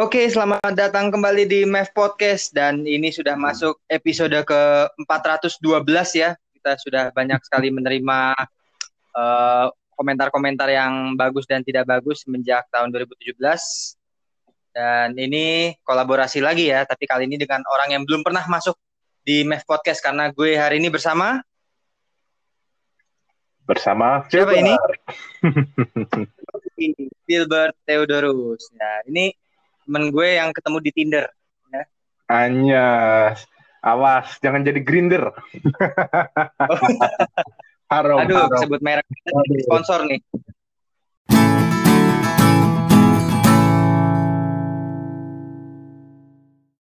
Oke, selamat datang kembali di MEF Podcast dan ini sudah masuk episode ke 412 ya. Kita sudah banyak sekali menerima komentar komentar-komentar yang bagus dan tidak bagus semenjak tahun 2017. Dan ini kolaborasi lagi ya, tapi kali ini dengan orang yang belum pernah masuk di MEF Podcast karena gue hari ini bersama bersama siapa ini? Filbert Theodorus. Ya, ini temen gue yang ketemu di Tinder. Ya. Anyas. Awas, jangan jadi grinder. harum, Aduh, harum. sebut merek sponsor nih.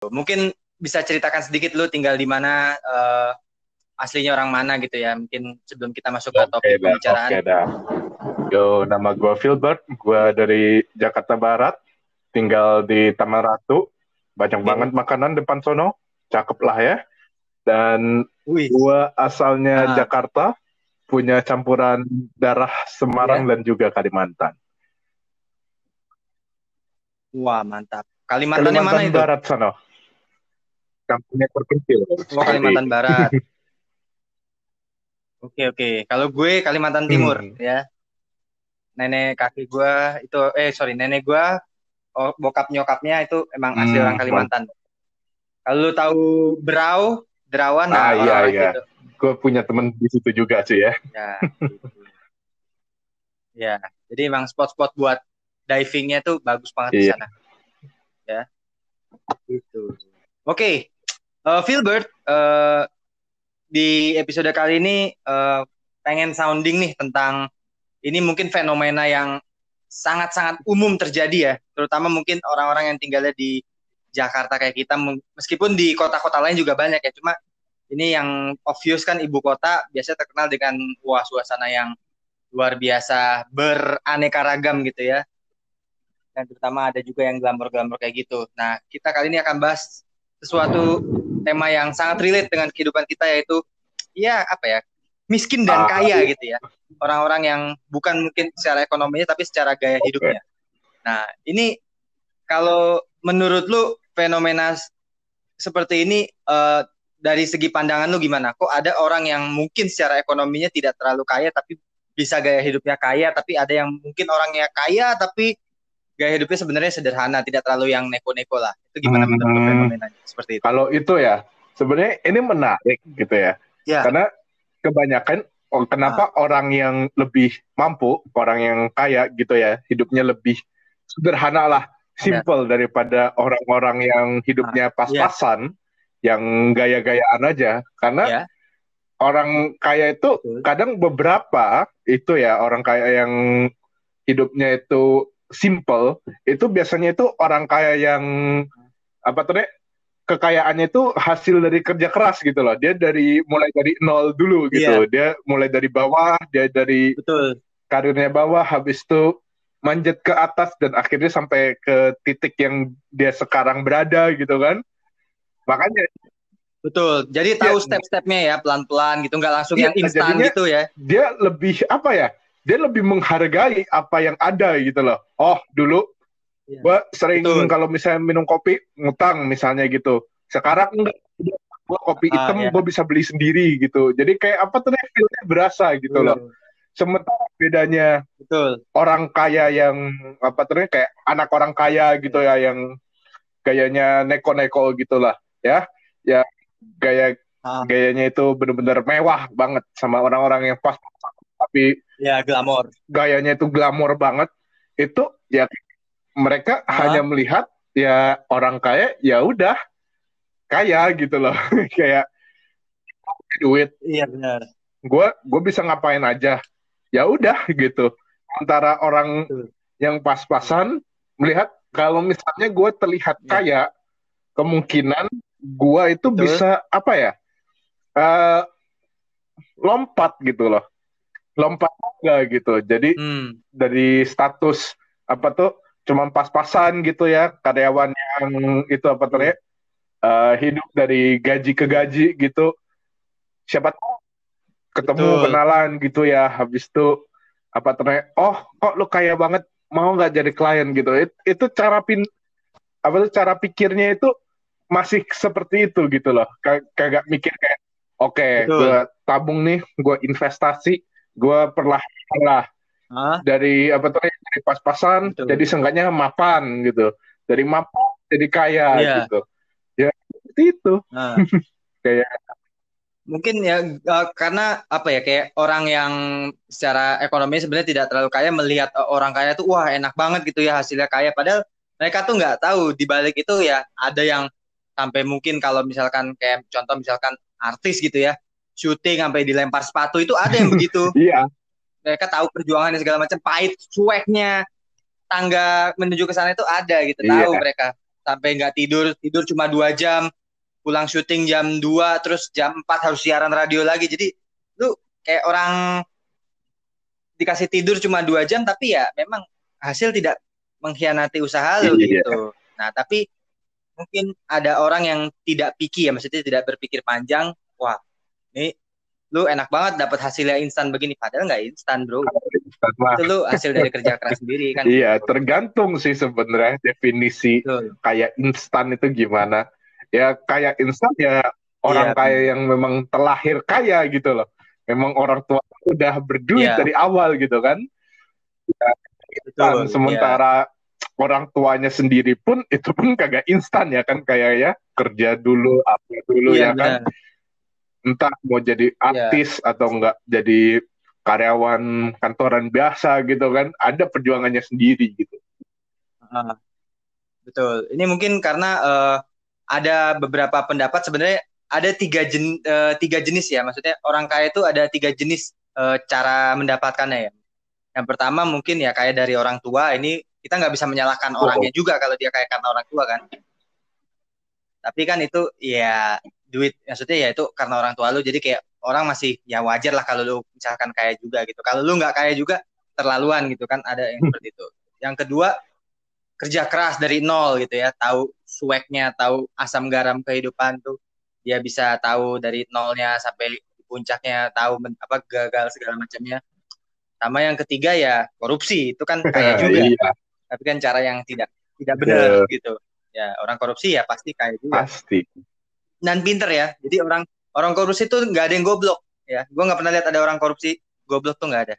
Mungkin bisa ceritakan sedikit lu tinggal di mana uh, aslinya orang mana gitu ya mungkin sebelum kita masuk ke topik pembicaraan. Oke dah. Yo, nama gue Filbert, gue dari Jakarta Barat, tinggal di Taman Ratu, banyak okay. banget makanan depan sono, cakep lah ya. Dan gue asalnya ah. Jakarta, punya campuran darah Semarang yeah. dan juga Kalimantan. Wah mantap. Kalimantan, Kalimantan mana itu? Barat sono. Kampungnya terpencil. Oh Kalimantan Barat. Oke oke. Kalau gue Kalimantan Timur hmm. ya. Nenek kaki gue itu eh sorry nenek gue oh, bokap nyokapnya itu emang asli hmm. orang Kalimantan. Kalau lu tahu Berau, Derawan, nah, ah, iya, iya. Gitu. Gue punya temen di situ juga sih ya. Ya, gitu. ya. jadi emang spot-spot buat divingnya tuh bagus banget iya. di sana. Ya, gitu. Oke, okay. uh, eh, Philbert, uh, di episode kali ini uh, pengen sounding nih tentang ini mungkin fenomena yang sangat-sangat umum terjadi ya, terutama mungkin orang-orang yang tinggalnya di Jakarta kayak kita, meskipun di kota-kota lain juga banyak ya, cuma ini yang obvious kan ibu kota biasanya terkenal dengan wah suasana yang luar biasa beraneka ragam gitu ya. Dan terutama ada juga yang glamor-glamor kayak gitu. Nah, kita kali ini akan bahas sesuatu tema yang sangat relate dengan kehidupan kita yaitu ya apa ya miskin dan ah. kaya gitu ya orang-orang yang bukan mungkin secara ekonominya tapi secara gaya hidupnya. Nah ini kalau menurut lu fenomena seperti ini uh, dari segi pandangan lu gimana? Kok ada orang yang mungkin secara ekonominya tidak terlalu kaya tapi bisa gaya hidupnya kaya, tapi ada yang mungkin orangnya kaya tapi gaya hidupnya sebenarnya sederhana, tidak terlalu yang neko-neko lah. Itu gimana hmm, menurut fenomenanya seperti itu? Kalau itu ya, sebenarnya ini menarik gitu ya. ya. Karena kebanyakan kenapa ah. orang yang lebih mampu, orang yang kaya gitu ya, hidupnya lebih sederhana lah, simple ya. daripada orang-orang yang hidupnya ah, pas-pasan, ya. yang gaya-gayaan aja. Karena ya. orang kaya itu kadang beberapa itu ya orang kaya yang hidupnya itu simple itu biasanya itu orang kaya yang apa tuh deh kekayaannya itu hasil dari kerja keras gitu loh. Dia dari mulai dari nol dulu gitu. Yeah. Dia mulai dari bawah, dia dari Betul. karirnya bawah, habis itu manjat ke atas dan akhirnya sampai ke titik yang dia sekarang berada gitu kan. Makanya Betul. Jadi tahu step-stepnya ya pelan-pelan gitu, nggak langsung iya, yang instan gitu ya. Dia lebih apa ya? dia lebih menghargai apa yang ada gitu loh. Oh dulu ya. gue sering kalau misalnya minum kopi ngutang misalnya gitu. Sekarang enggak, gue kopi ah, hitam ya. gue bisa beli sendiri gitu. Jadi kayak apa tuh feelnya berasa gitu Betul. loh. Sementara bedanya Betul. orang kaya yang apa tuh kayak anak orang kaya gitu ya yang gayanya neko-neko gitulah ya. Ya gaya ah. gayanya itu benar-benar mewah banget sama orang-orang yang pas tapi ya glamor gayanya itu glamor banget itu ya mereka ah. hanya melihat ya orang kaya ya udah kaya gitu loh kayak duit iya benar gue gue bisa ngapain aja ya udah gitu antara orang Betul. yang pas-pasan melihat kalau misalnya gue terlihat ya. kaya kemungkinan gue itu Betul. bisa apa ya uh, lompat gitu loh lompat juga gitu. Jadi hmm. dari status apa tuh cuma pas-pasan gitu ya karyawan yang itu apa tuh ya uh, hidup dari gaji ke gaji gitu. Siapa tahu ketemu Betul. kenalan gitu ya habis itu apa tuh oh kok lu kaya banget mau nggak jadi klien gitu It, itu cara pin apa tuh cara pikirnya itu masih seperti itu gitu loh. Kagak mikir kayak oke, okay, gue tabung nih, gue investasi, gue perlahan lah Hah? dari apa tuh dari pas-pasan Betul. jadi seenggaknya mapan gitu dari mapan jadi kaya yeah. gitu ya seperti itu nah. kayak mungkin ya uh, karena apa ya kayak orang yang secara ekonomi sebenarnya tidak terlalu kaya melihat uh, orang kaya tuh wah enak banget gitu ya hasilnya kaya padahal mereka tuh nggak tahu di balik itu ya ada yang sampai mungkin kalau misalkan kayak contoh misalkan artis gitu ya syuting sampai dilempar sepatu itu ada yang begitu iya mereka tahu perjuangan dan segala macam pahit cueknya tangga menuju ke sana itu ada gitu yeah. tahu mereka sampai nggak tidur tidur cuma dua jam pulang syuting jam 2 terus jam 4 harus siaran radio lagi jadi lu kayak orang dikasih tidur cuma dua jam tapi ya memang hasil tidak mengkhianati usaha lu yeah. gitu nah tapi mungkin ada orang yang tidak pikir ya maksudnya tidak berpikir panjang wah ini lu enak banget dapat hasilnya instan begini padahal nggak instan bro. Itu lu hasil dari kerja keras sendiri kan? Iya tergantung sih sebenarnya definisi Betul. kayak instan itu gimana. Ya kayak instan ya orang iya, kaya yang memang terlahir kaya gitu loh. Memang orang tua udah berduit iya. dari awal gitu kan. Ya, Betul, sementara iya. orang tuanya sendiri pun itu pun kagak instan ya kan kayak ya kerja dulu apa dulu iya, ya kan entah mau jadi iya. artis yeah. atau enggak jadi karyawan kantoran biasa gitu kan ada perjuangannya sendiri gitu uh, betul ini mungkin karena uh, ada beberapa pendapat sebenarnya ada tiga jen, uh, tiga jenis ya maksudnya orang kaya itu ada tiga jenis uh, cara mendapatkannya ya yang pertama mungkin ya kayak dari orang tua ini kita nggak bisa menyalahkan oh. orangnya juga kalau dia kayak karena orang tua kan tapi kan itu ya duit maksudnya ya itu karena orang tua lu jadi kayak orang masih ya wajar lah kalau lu misalkan kaya juga gitu. Kalau lu nggak kaya juga terlaluan gitu kan ada yang seperti itu. Yang kedua kerja keras dari nol gitu ya tahu swagnya tahu asam garam kehidupan tuh dia bisa tahu dari nolnya sampai puncaknya tahu apa gagal segala macamnya. Sama yang ketiga ya korupsi itu kan kaya juga. Iya. tapi kan cara yang tidak tidak benar yeah. gitu. Ya orang korupsi ya pasti kaya juga. Pasti dan pinter ya. Jadi orang orang korupsi itu nggak ada yang goblok ya. Gue nggak pernah lihat ada orang korupsi goblok tuh nggak ada.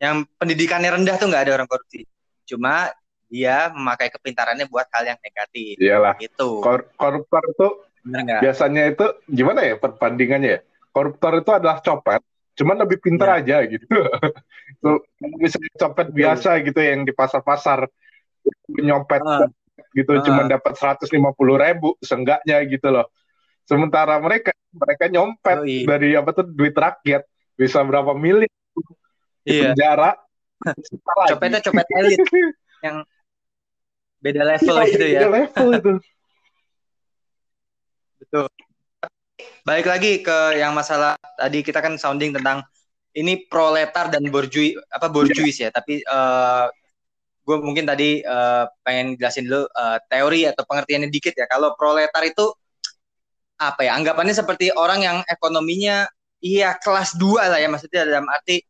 Yang pendidikannya rendah tuh nggak ada orang korupsi. Cuma dia memakai kepintarannya buat hal yang negatif. Iyalah. Itu. Kor koruptor itu biasanya itu gimana ya perbandingannya ya? Koruptor itu adalah copet, cuman lebih pintar ya. aja gitu. Tuh, misalnya copet biasa gitu yang di pasar-pasar nyopet uh. gitu uh. cuma dapat seratus lima puluh ribu seenggaknya gitu loh Sementara mereka mereka nyompet oh, iya. dari apa tuh duit rakyat bisa berapa miliar iya. penjara. Copetnya copet elit yang beda level iya, gitu ya. Beda level itu. Betul. Balik lagi ke yang masalah tadi kita kan sounding tentang ini proletar dan borjui apa borjuis ya, tapi uh, gue mungkin tadi uh, pengen jelasin dulu uh, teori atau pengertiannya dikit ya. Kalau proletar itu apa ya anggapannya seperti orang yang ekonominya iya kelas dua lah ya maksudnya dalam arti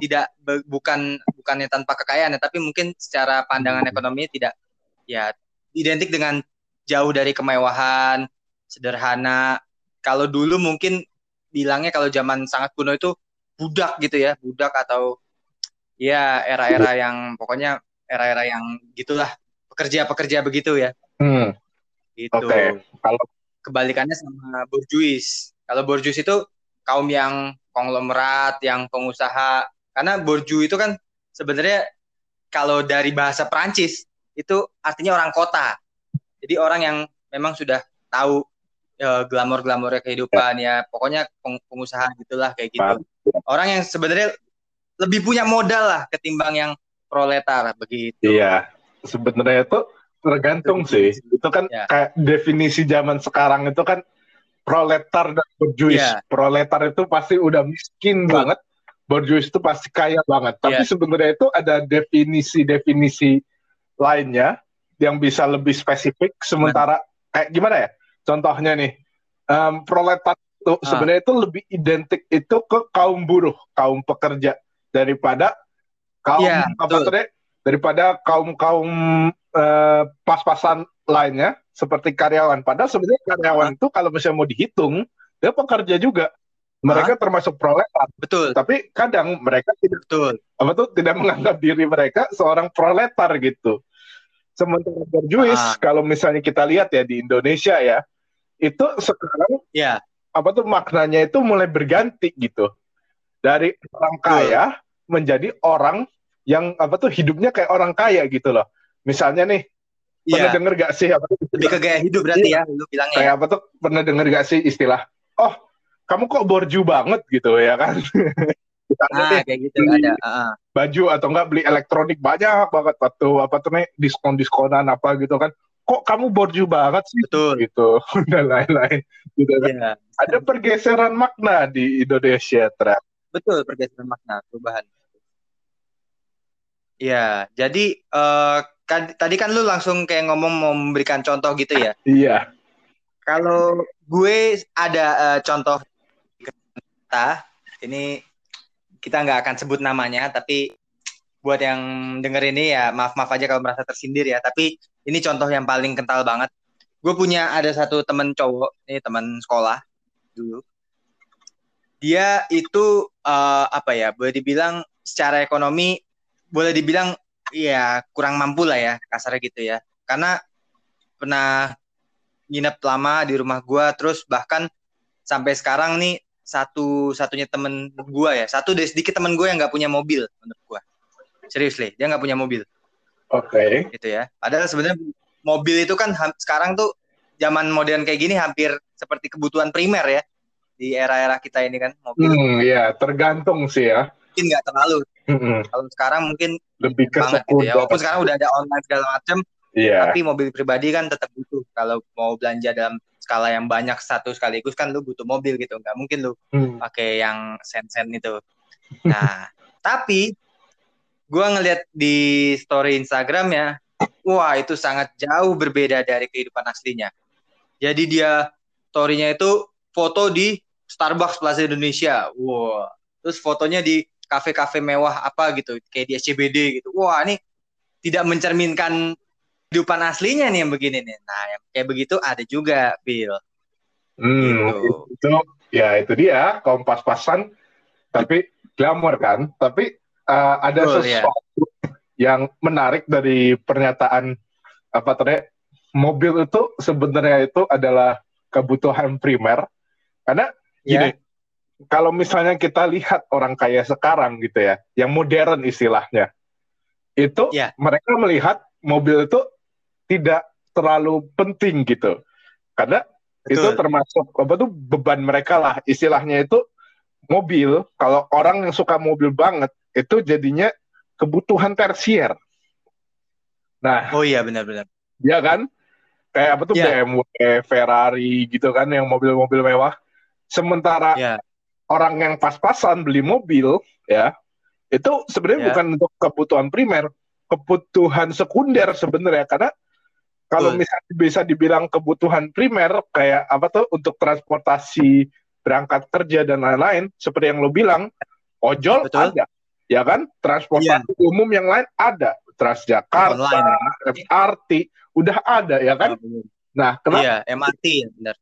tidak bukan bukannya tanpa kekayaan ya, tapi mungkin secara pandangan hmm. ekonomi tidak ya identik dengan jauh dari kemewahan sederhana kalau dulu mungkin bilangnya kalau zaman sangat kuno itu budak gitu ya budak atau ya era-era yang pokoknya era-era yang gitulah pekerja-pekerja begitu ya hmm. gitu okay. kalau kebalikannya sama borjuis. Kalau borjuis itu kaum yang konglomerat, yang pengusaha. Karena borju itu kan sebenarnya kalau dari bahasa Prancis itu artinya orang kota. Jadi orang yang memang sudah tahu ya, glamor-glamornya kehidupan ya, pokoknya pengusaha gitulah kayak gitu. Orang yang sebenarnya lebih punya modal lah ketimbang yang proletar begitu. Iya, sebenarnya itu tergantung sih. Itu kan ya. kayak definisi zaman sekarang itu kan proletar dan berjuis. Ya. Proletar itu pasti udah miskin banget, berjuis itu pasti kaya banget. Tapi ya. sebenarnya itu ada definisi-definisi lainnya yang bisa lebih spesifik. Sementara kayak gimana ya? Contohnya nih, um, proletar itu ah. sebenarnya itu lebih identik itu ke kaum buruh, kaum pekerja daripada kaum ya, apa daripada kaum kaum uh, pas-pasan lainnya seperti karyawan. Padahal sebenarnya karyawan itu kalau misalnya mau dihitung dia pekerja juga. Mereka Hah? termasuk proletar. Betul. Tapi kadang mereka tidak betul. Apa tuh tidak menganggap diri mereka seorang proletar gitu. Sementara berjuis ah. kalau misalnya kita lihat ya di Indonesia ya, itu sekarang ya apa tuh maknanya itu mulai berganti gitu. Dari orang kaya betul. menjadi orang yang apa tuh hidupnya kayak orang kaya gitu loh. Misalnya nih, ya. pernah denger gak sih apa tuh? Lebih ke gaya hidup berarti ya, lu bilangnya. Kayak ya. apa tuh? Pernah denger gak sih istilah? Oh, kamu kok borju banget gitu ya kan? ah, kayak gitu ada. Uh. Baju atau enggak beli elektronik banyak banget atau apa tuh nih diskon-diskonan apa gitu kan. Kok kamu borju banget sih? Betul. Gitu dan lain-lain. Gitu kan. Yeah. Ada pergeseran makna di Indonesia ternyata. Betul, pergeseran makna, perubahan. Iya, jadi uh, kan, tadi kan lu langsung kayak ngomong mau memberikan contoh gitu ya? Iya. Kalau gue ada uh, contoh kita ini kita nggak akan sebut namanya tapi buat yang denger ini ya maaf maaf aja kalau merasa tersindir ya tapi ini contoh yang paling kental banget gue punya ada satu temen cowok ini teman sekolah dulu dia itu uh, apa ya boleh dibilang secara ekonomi boleh dibilang ya kurang mampu lah ya kasarnya gitu ya. Karena pernah nginep lama di rumah gue terus bahkan sampai sekarang nih satu satunya temen gue ya satu dari sedikit temen gue yang nggak punya mobil menurut gue serius deh dia nggak punya mobil. Oke. Okay. gitu ya. Padahal sebenarnya mobil itu kan sekarang tuh zaman modern kayak gini hampir seperti kebutuhan primer ya di era-era kita ini kan mobil. Hmm, ya tergantung sih ya. Mungkin nggak terlalu kalau sekarang mungkin lebih ke banget gitu ya. walaupun sekarang udah ada online segala macam yeah. tapi mobil pribadi kan tetap butuh. Kalau mau belanja dalam skala yang banyak satu sekaligus kan lu butuh mobil gitu. Nggak mungkin lu hmm. pakai yang sen-sen itu. Nah tapi gue ngeliat di story Instagram ya wah itu sangat jauh berbeda dari kehidupan aslinya. Jadi dia storynya itu foto di Starbucks Plaza Indonesia. Wah terus fotonya di kafe-kafe mewah apa gitu kayak di SCBD gitu wah ini tidak mencerminkan kehidupan aslinya nih yang begini nih. Nah, yang kayak begitu ada juga, Bill. Hmm, gitu. itu ya itu dia kompas pasan tapi glamor kan. Tapi uh, ada Betul, ya. sesuatu ya. yang menarik dari pernyataan apa tadi mobil itu sebenarnya itu adalah kebutuhan primer karena yeah. Kalau misalnya kita lihat orang kaya sekarang gitu ya yang modern istilahnya itu yeah. mereka melihat mobil itu tidak terlalu penting gitu. Karena Betul. itu termasuk apa tuh beban mereka lah istilahnya itu mobil kalau orang yang suka mobil banget itu jadinya kebutuhan tersier. Nah, oh iya benar-benar. Ya kan? Kayak apa tuh yeah. BMW, Ferrari gitu kan yang mobil-mobil mewah. Sementara yeah. Orang yang pas-pasan beli mobil ya, itu sebenarnya yeah. bukan untuk kebutuhan primer, kebutuhan sekunder sebenarnya karena kalau misalnya bisa dibilang kebutuhan primer kayak apa tuh untuk transportasi berangkat kerja dan lain-lain seperti yang lo bilang ojol Betul. ada ya kan transportasi yeah. umum yang lain ada Transjakarta Online. FRT udah ada ya kan nah kenapa iya MRT benar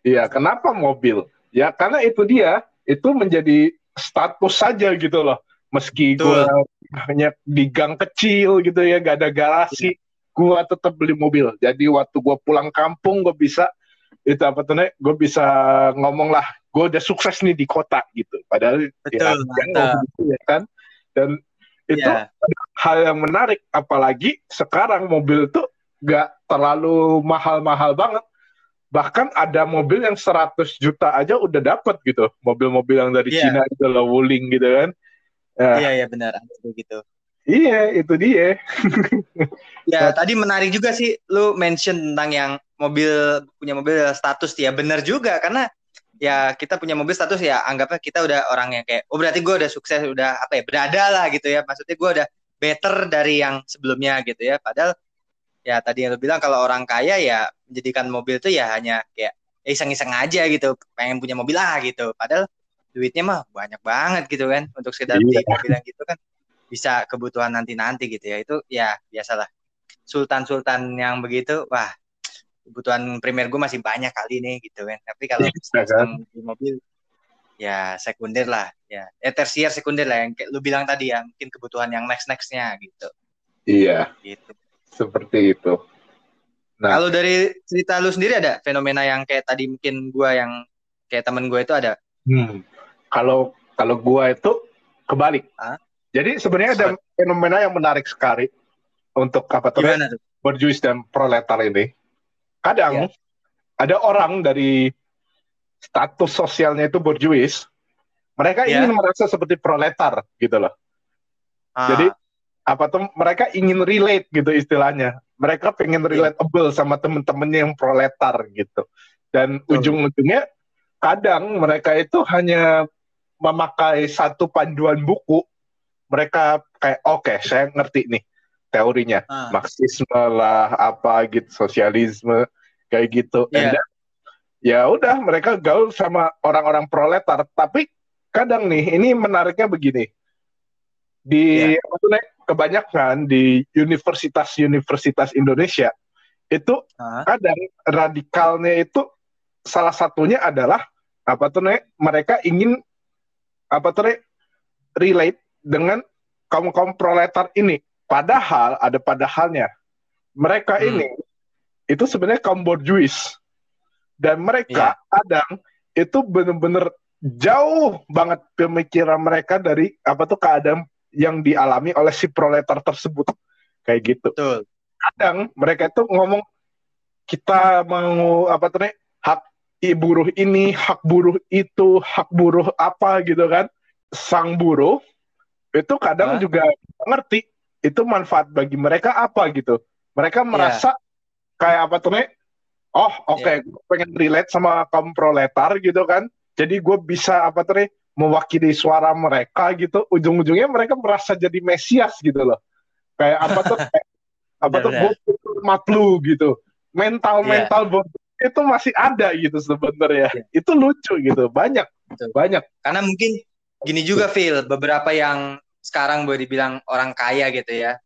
iya kenapa mobil ya karena itu dia itu menjadi status saja gitu loh meski gue hanya di gang kecil gitu ya gak ada garasi yeah gue tetap beli mobil. Jadi waktu gue pulang kampung gue bisa itu apa tuh gue bisa ngomong lah gue udah sukses nih di kota gitu. Padahal ya, Betul, ya, gitu, ya kan. Dan itu yeah. hal yang menarik. Apalagi sekarang mobil tuh gak terlalu mahal-mahal banget. Bahkan ada mobil yang 100 juta aja udah dapat gitu. Mobil-mobil yang dari yeah. Cina itu loh, Wuling gitu kan. Iya, yeah, iya yeah, benar. Gitu. Iya, itu dia. ya, tadi menarik juga sih lu mention tentang yang mobil punya mobil status ya benar juga karena ya kita punya mobil status ya anggapnya kita udah orang yang kayak oh berarti gue udah sukses udah apa ya berada lah gitu ya maksudnya gue udah better dari yang sebelumnya gitu ya padahal ya tadi yang lu bilang kalau orang kaya ya menjadikan mobil itu ya hanya kayak ya iseng-iseng aja gitu pengen punya mobil lah gitu padahal duitnya mah banyak banget gitu kan untuk sekedar iya. beli mobil yang gitu kan bisa kebutuhan nanti-nanti gitu ya. Itu ya biasalah. Sultan-sultan yang begitu, wah kebutuhan primer gue masih banyak kali nih gitu kan. Tapi kalau iya, kan? di mobil ya sekunder lah ya eh tersier sekunder lah yang kayak lu bilang tadi ya mungkin kebutuhan yang next nextnya gitu iya gitu seperti itu nah kalau dari cerita lu sendiri ada fenomena yang kayak tadi mungkin gua yang kayak temen gue itu ada hmm. kalau kalau gua itu kebalik Hah? jadi sebenarnya ada fenomena yang menarik sekali untuk apa tuh berjuis dan proletar ini kadang ya. ada orang dari status sosialnya itu borjuis, mereka yeah. ingin merasa seperti proletar gitu loh. Ah. Jadi apa tuh mereka ingin relate gitu istilahnya. Mereka pengen iya. relatable yeah. sama temen-temennya yang proletar gitu. Dan ujung-ujungnya kadang mereka itu hanya memakai satu panduan buku. Mereka kayak oke, okay, saya ngerti nih teorinya. Ah. Marxisme lah apa gitu, sosialisme kayak gitu. Yeah. Then ya udah mereka gaul sama orang-orang proletar tapi kadang nih ini menariknya begini di ya. Kebanyakan di universitas-universitas Indonesia itu uh. kadang radikalnya itu salah satunya adalah apa tuh nih mereka ingin apa tuh nih relate dengan kaum kaum proletar ini padahal ada padahalnya mereka hmm. ini itu sebenarnya kaum borjuis dan mereka yeah. kadang itu benar-benar jauh banget pemikiran mereka dari apa tuh keadaan yang dialami oleh si proletar tersebut kayak gitu. Betul. Kadang mereka itu ngomong kita mau apa tuh nih hak buruh ini, hak buruh itu, hak buruh apa gitu kan. Sang buruh itu kadang huh? juga ngerti itu manfaat bagi mereka apa gitu. Mereka merasa yeah. kayak apa tuh nih oh oke okay, yeah. gue pengen relate sama kaum proletar gitu kan jadi gue bisa apa tuh mewakili suara mereka gitu ujung-ujungnya mereka merasa jadi mesias gitu loh. Kayak apa tuh? Kayak, apa tuh? gue matlu gitu. Mental mental yeah. itu masih ada gitu sebenarnya. Yeah. itu lucu gitu banyak Betul. banyak. Karena mungkin gini juga Phil beberapa yang sekarang boleh dibilang orang kaya gitu ya.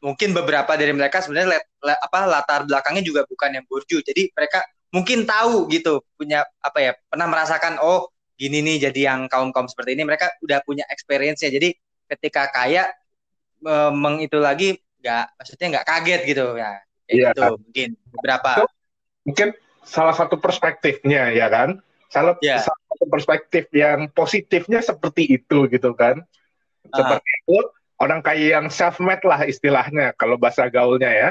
Mungkin beberapa dari mereka sebenarnya apa latar belakangnya juga bukan yang burju. Jadi mereka mungkin tahu gitu, punya apa ya, pernah merasakan oh gini nih jadi yang kaum-kaum seperti ini mereka udah punya experience-nya. Jadi ketika kaya e, meng itu lagi nggak maksudnya nggak kaget gitu ya. Iya, itu kan. mungkin beberapa itu, mungkin salah satu perspektifnya ya kan. Salah, yeah. salah satu perspektif yang positifnya seperti itu gitu kan. Seperti uh. itu orang kaya yang self made lah istilahnya kalau bahasa gaulnya ya.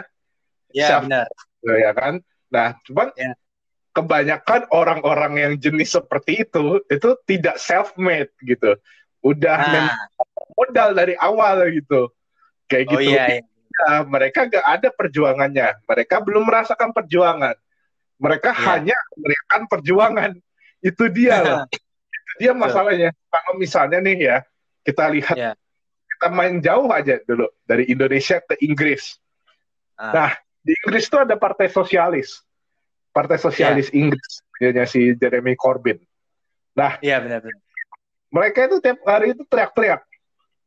Iya yeah, benar. Ya kan. Nah, cuman yeah. Kebanyakan orang-orang yang jenis seperti itu itu tidak self made gitu. Udah nah. modal dari awal gitu. Kayak oh, gitu. Iya, iya. Ya, mereka gak ada perjuangannya. Mereka belum merasakan perjuangan. Mereka yeah. hanya memberikan perjuangan. Itu dia loh. itu dia masalahnya. Kalau misalnya nih ya, kita lihat yeah kita main jauh aja dulu dari Indonesia ke Inggris. Ah. Nah, di Inggris itu ada partai sosialis. Partai sosialis yeah. Inggris, punya si Jeremy Corbyn. Nah, iya yeah, benar-benar. Mereka itu tiap hari itu teriak-teriak.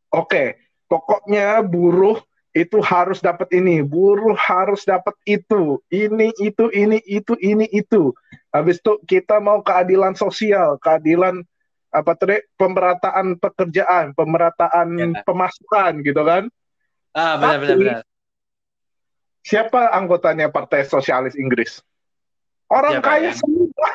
Oke, okay, pokoknya buruh itu harus dapat ini, buruh harus dapat itu, ini itu ini itu ini itu. Habis itu kita mau keadilan sosial, keadilan apa tadi pemerataan pekerjaan, pemerataan ya. pemasukan gitu kan. Ah, benar, Tapi, benar, benar. Siapa anggotanya Partai Sosialis Inggris? Orang ya, kaya ya. semua.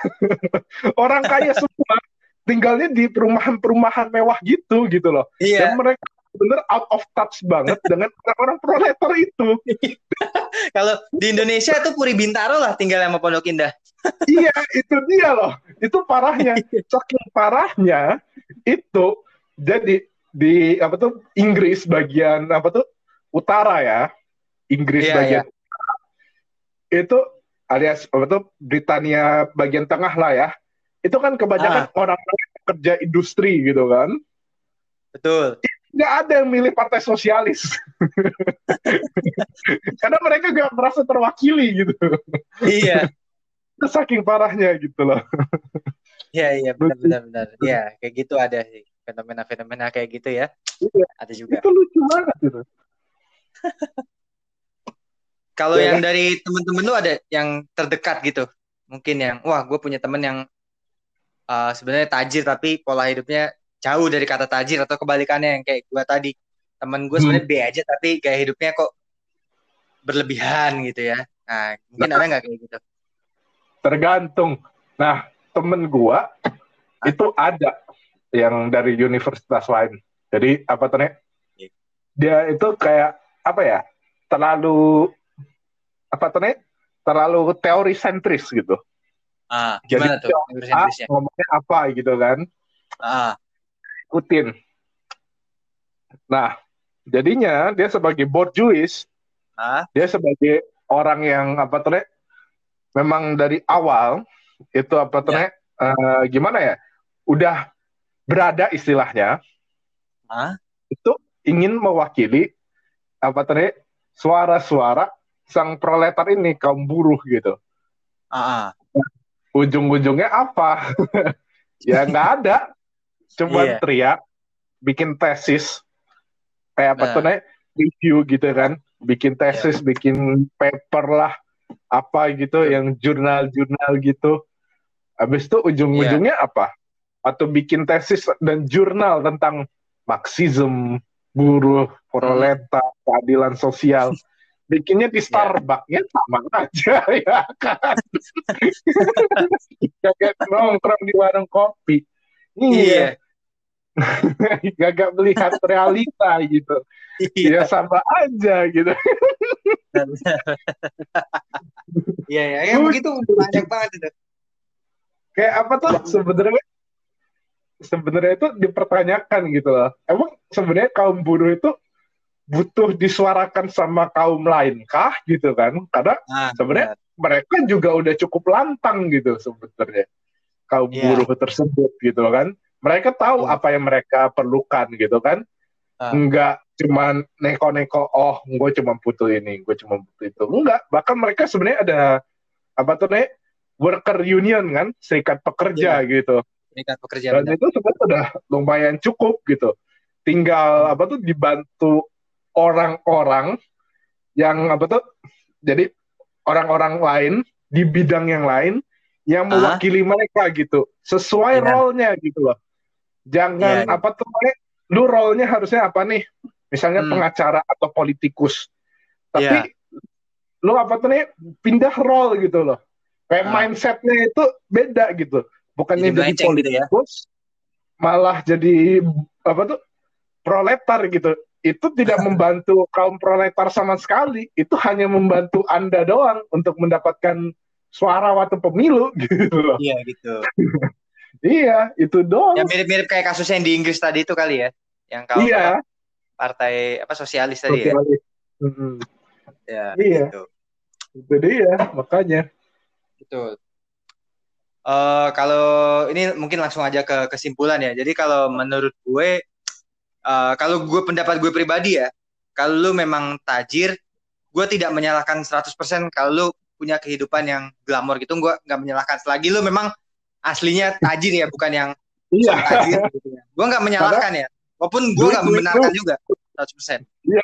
Orang kaya semua. Tinggalnya di perumahan-perumahan mewah gitu gitu loh. Iya. Dan mereka bener out of touch banget dengan orang-orang proletar itu. Kalau di Indonesia itu Puri Bintaro lah tinggal sama Pondok Indah. iya, itu dia loh. Itu parahnya. Saking parahnya itu jadi di apa tuh Inggris bagian apa tuh utara ya. Inggris iya, bagian iya. itu alias apa tuh Britania bagian tengah lah ya. Itu kan kebanyakan ah. orang kerja industri gitu kan. Betul nggak ada yang milih partai sosialis karena mereka nggak merasa terwakili gitu iya saking parahnya gitu loh iya iya benar benar benar iya kayak gitu ada sih fenomena-fenomena kayak gitu ya. Iya. Ada juga. Itu lucu banget itu. Kalau ya, yang kan? dari temen-temen lu ada yang terdekat gitu, mungkin yang wah gue punya temen yang uh, sebenarnya tajir tapi pola hidupnya jauh dari kata tajir atau kebalikannya yang kayak gue tadi temen gue sebenarnya hmm. B aja tapi gaya hidupnya kok berlebihan gitu ya. Nah mungkin nah, ada nggak kayak gitu? Tergantung. Nah temen gue itu ada yang dari universitas lain. Jadi apa tuh iya. Dia itu kayak apa ya? Terlalu apa tuh nih terlalu teori sentris gitu. Ah, gimana Jadi, tuh ngomongnya apa gitu kan? Ah. Ikutin. Nah, jadinya dia sebagai borjuis, ah. dia sebagai orang yang apa tuh nih? Memang dari awal itu apa tuh ya. uh, gimana ya? Udah berada istilahnya. Ah. Itu ingin mewakili apa tuh nih? Suara-suara sang proletar ini kaum buruh gitu. Ah. Ujung-ujungnya apa? ya nggak ada. Cuma yeah. teriak, bikin tesis, kayak apa nah. tuh nih review gitu kan, bikin tesis, yeah. bikin paper lah, apa gitu, yeah. yang jurnal-jurnal gitu. Habis itu ujung-ujungnya yeah. apa? Atau bikin tesis dan jurnal tentang Marxism, buruh, proletar, keadilan sosial bikinnya di iya. Starbucks ya sama aja ya kan? Gagak nongkrong di warung kopi. Iya. Gagak melihat realita gitu. Iya. ya sama aja gitu. Iya ya ya begitu banyak banget itu. Kayak apa tuh sebenarnya sebenarnya itu dipertanyakan gitu loh. Emang sebenarnya kaum buruh itu butuh disuarakan sama kaum lain kah gitu kan karena nah, sebenarnya mereka juga udah cukup lantang gitu sebenarnya kaum yeah. buruh tersebut gitu kan mereka tahu yeah. apa yang mereka perlukan gitu kan uh. enggak cuma neko-neko oh gue cuma butuh ini gue cuma butuh itu enggak bahkan mereka sebenarnya ada apa tuh nih worker union kan serikat pekerja yeah. gitu serikat pekerja dan benar. itu sebenarnya udah lumayan cukup gitu tinggal apa tuh dibantu orang-orang yang apa tuh? Jadi orang-orang lain di bidang yang lain yang mewakili uh mereka gitu. Sesuai yeah. role-nya gitu loh. Jangan yeah, apa tuh lu role-nya harusnya apa nih? Misalnya hmm. pengacara atau politikus. Tapi yeah. lu apa tuh nih pindah role gitu loh. Kayak uh. mindsetnya itu beda gitu. Bukannya jadi, jadi politikus gitu ya? malah jadi apa tuh? Proletar gitu itu tidak membantu kaum proletar sama sekali. Itu hanya membantu Anda doang untuk mendapatkan suara waktu pemilu gitu loh. Iya gitu. iya, itu doang. Ya mirip-mirip kayak kasus yang di Inggris tadi itu kali ya. Yang kaum iya. partai apa sosialis tadi ya? sosialis. ya. Hmm. Ya, iya. Gitu. Itu dia, makanya. Itu. Uh, kalau ini mungkin langsung aja ke kesimpulan ya. Jadi kalau menurut gue uh, kalau gue pendapat gue pribadi ya, kalau lu memang tajir, gue tidak menyalahkan 100% kalau lu punya kehidupan yang glamor gitu, gue nggak menyalahkan. Selagi lu memang aslinya tajir ya, bukan yang iya. tajir gitu ya. Gue nggak menyalahkan ya, walaupun gue nggak membenarkan juga 100%. Iya.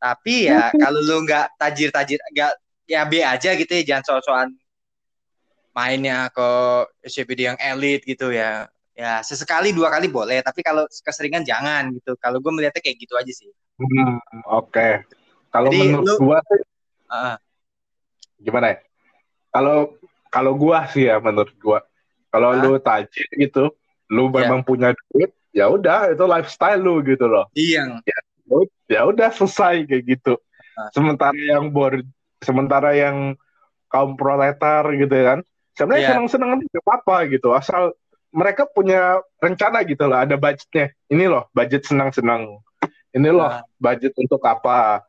Tapi ya kalau lu nggak tajir-tajir, nggak ya B aja gitu ya, jangan soal-soal mainnya ke SCPD yang elit gitu ya ya sesekali dua kali boleh tapi kalau keseringan jangan gitu. Kalau gue melihatnya kayak gitu aja sih. Hmm, oke. Okay. kalau menurut gue sih uh, gimana ya? Kalau kalau gue sih ya menurut gue kalau uh, lu tajir gitu lu yeah. memang punya duit ya udah itu lifestyle lu gitu loh. Iya. Ya, ya udah selesai kayak gitu. Uh. sementara yang bor sementara yang kaum proletar gitu ya kan sebenarnya yeah. senang-senang aja apa-apa gitu. Asal mereka punya rencana gitu loh, ada budgetnya. Ini loh, budget senang-senang. Ini loh, nah. budget untuk apa?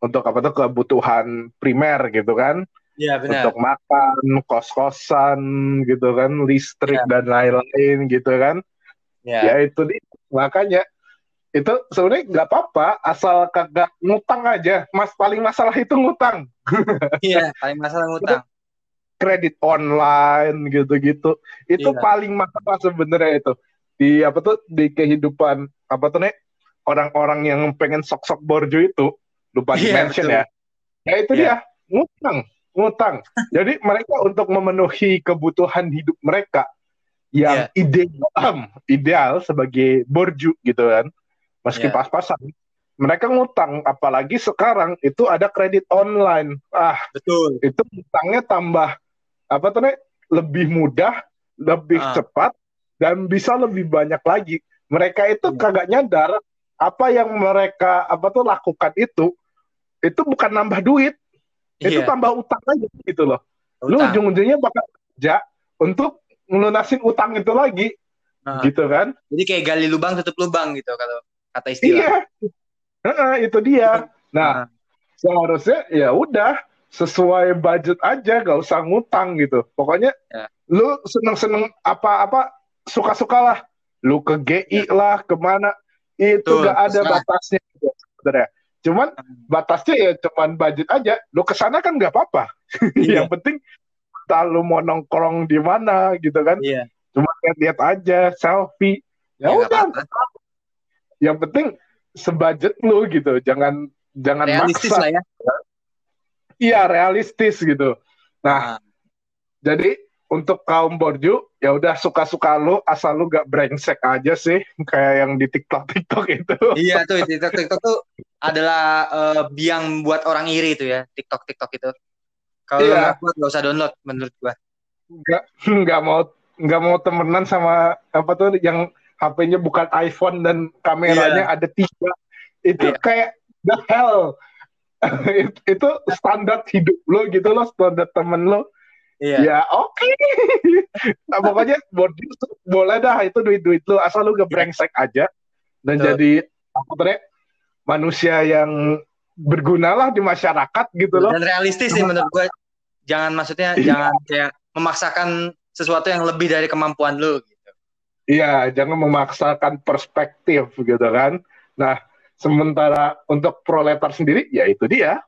Untuk apa tuh kebutuhan primer gitu kan? Iya benar. Untuk makan, kos-kosan gitu kan, listrik ya. dan lain-lain gitu kan? Ya, ya itu nih. Makanya itu sebenarnya nggak apa-apa asal kagak ngutang aja. Mas paling masalah itu ngutang. Iya, paling masalah ngutang. Kredit online gitu-gitu. Itu iya. paling masalah sebenarnya itu di apa tuh di kehidupan apa tuh nih orang-orang yang pengen sok-sok borjo itu lupa di yeah, mention ya. Ya itu yeah. dia ngutang, ngutang. Jadi mereka untuk memenuhi kebutuhan hidup mereka yang yeah. ideal, ideal sebagai borju gitu kan. Meski yeah. pas-pasan, mereka ngutang apalagi sekarang itu ada kredit online. Ah, betul. Itu ngutangnya tambah apa tuh nih lebih mudah, lebih ah. cepat dan bisa lebih banyak lagi. Mereka itu hmm. kagak nyadar apa yang mereka apa tuh lakukan itu itu bukan nambah duit, yeah. itu tambah utang aja gitu loh. Utang. Lu ujung-ujungnya bakal kerja untuk melunasin utang itu lagi, nah. gitu kan? Jadi kayak gali lubang tutup lubang gitu kalau kata istilah. Iya, nah, itu dia. Nah, nah, seharusnya ya udah sesuai budget aja, gak usah ngutang gitu. Pokoknya ya. lu seneng-seneng apa-apa suka-sukalah. Lu ke GI ya. lah, ke mana itu Tuh, gak ada batasnya gitu, sebenarnya. Cuman hmm. batasnya ya cuman budget aja. Lu ke sana kan nggak apa-apa. Iya. yang penting tak lu mau nongkrong di mana gitu kan. Iya. Cuma lihat-lihat aja, selfie. Ya, ya udah. Yang penting sebudget lu gitu. Jangan jangan realistis maksa. lah ya. Iya, realistis gitu. Nah, nah, jadi untuk kaum borju ya udah suka-suka lu asal lu gak brengsek aja sih kayak yang di TikTok TikTok itu. Iya tuh TikTok TikTok tuh adalah uh, biang buat orang iri itu ya TikTok TikTok itu. Kalau iya. lu gak usah download menurut gua. Gak nggak mau nggak mau temenan sama apa tuh yang HP-nya bukan iPhone dan kameranya iya. ada tiga itu iya. kayak the hell itu standar hidup lo gitu loh standar temen lo Iya. Ya oke. Okay. nah, pokoknya boleh dah itu duit-duit lu asal lu gebrengsek aja dan Betul. jadi apa tuh manusia yang berguna lah di masyarakat gitu loh. Dan realistis sih menurut gue. Jangan maksudnya iya. jangan kayak memaksakan sesuatu yang lebih dari kemampuan lu gitu. Iya, jangan memaksakan perspektif gitu kan. Nah, sementara untuk proletar sendiri ya itu dia.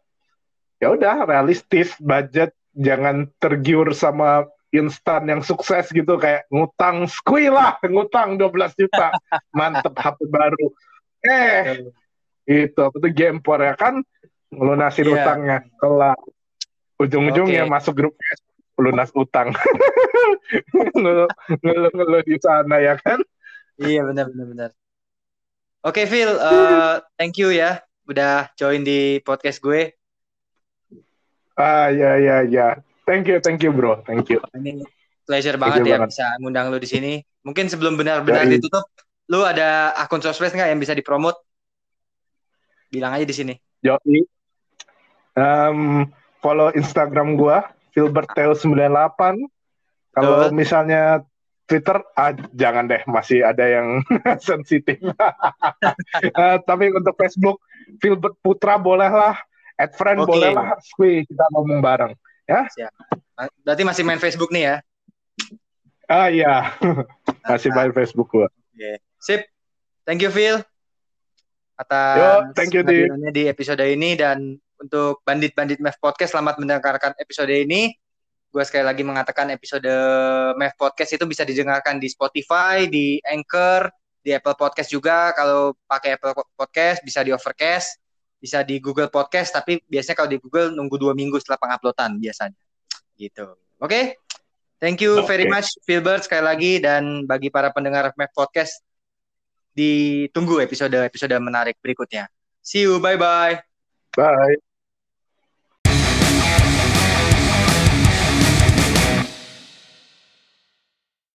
Ya udah realistis budget jangan tergiur sama instan yang sukses gitu kayak ngutang skui lah ngutang 12 juta. Mantep HP baru. Eh itu apa tuh Gempor ya kan? Ngelunasin yeah. utangnya kelar. Ujung-ujungnya okay. masuk grup lunas utang. Ngeluh-ngeluh di sana ya kan? Iya benar benar benar oke okay, Phil uh, thank you ya udah join di podcast gue Ah ya ya ya. Thank you, thank you bro, thank you. Ini pleasure banget ya banget. bisa ngundang lu di sini. Mungkin sebelum benar-benar ya, ditutup, lu ada akun sosmed nggak yang bisa dipromot? Bilang aja di sini. Yo, um, follow Instagram gua Filbertel98. Kalau misalnya Twitter, ah, jangan deh, masih ada yang sensitif. uh, tapi untuk Facebook, Filbert Putra boleh lah Add friend okay. boleh lah, Squee, kita ngomong bareng. Ya? Siap. Berarti masih main Facebook nih ya? Ah iya, masih main Facebook gua. Okay. Sip. Thank you Phil atas Yo, thank you, di. di episode ini dan untuk bandit-bandit Mev Podcast selamat mendengarkan episode ini. Gue sekali lagi mengatakan episode Mev Podcast itu bisa didengarkan di Spotify, di Anchor, di Apple Podcast juga. Kalau pakai Apple Podcast bisa di Overcast bisa di Google Podcast. Tapi biasanya kalau di Google nunggu dua minggu setelah penguploadan biasanya. Gitu. Oke? Okay? thank you okay. very much Philbert sekali lagi. Dan bagi para pendengar Mac Podcast ditunggu episode episode menarik berikutnya. See you. Bye bye bye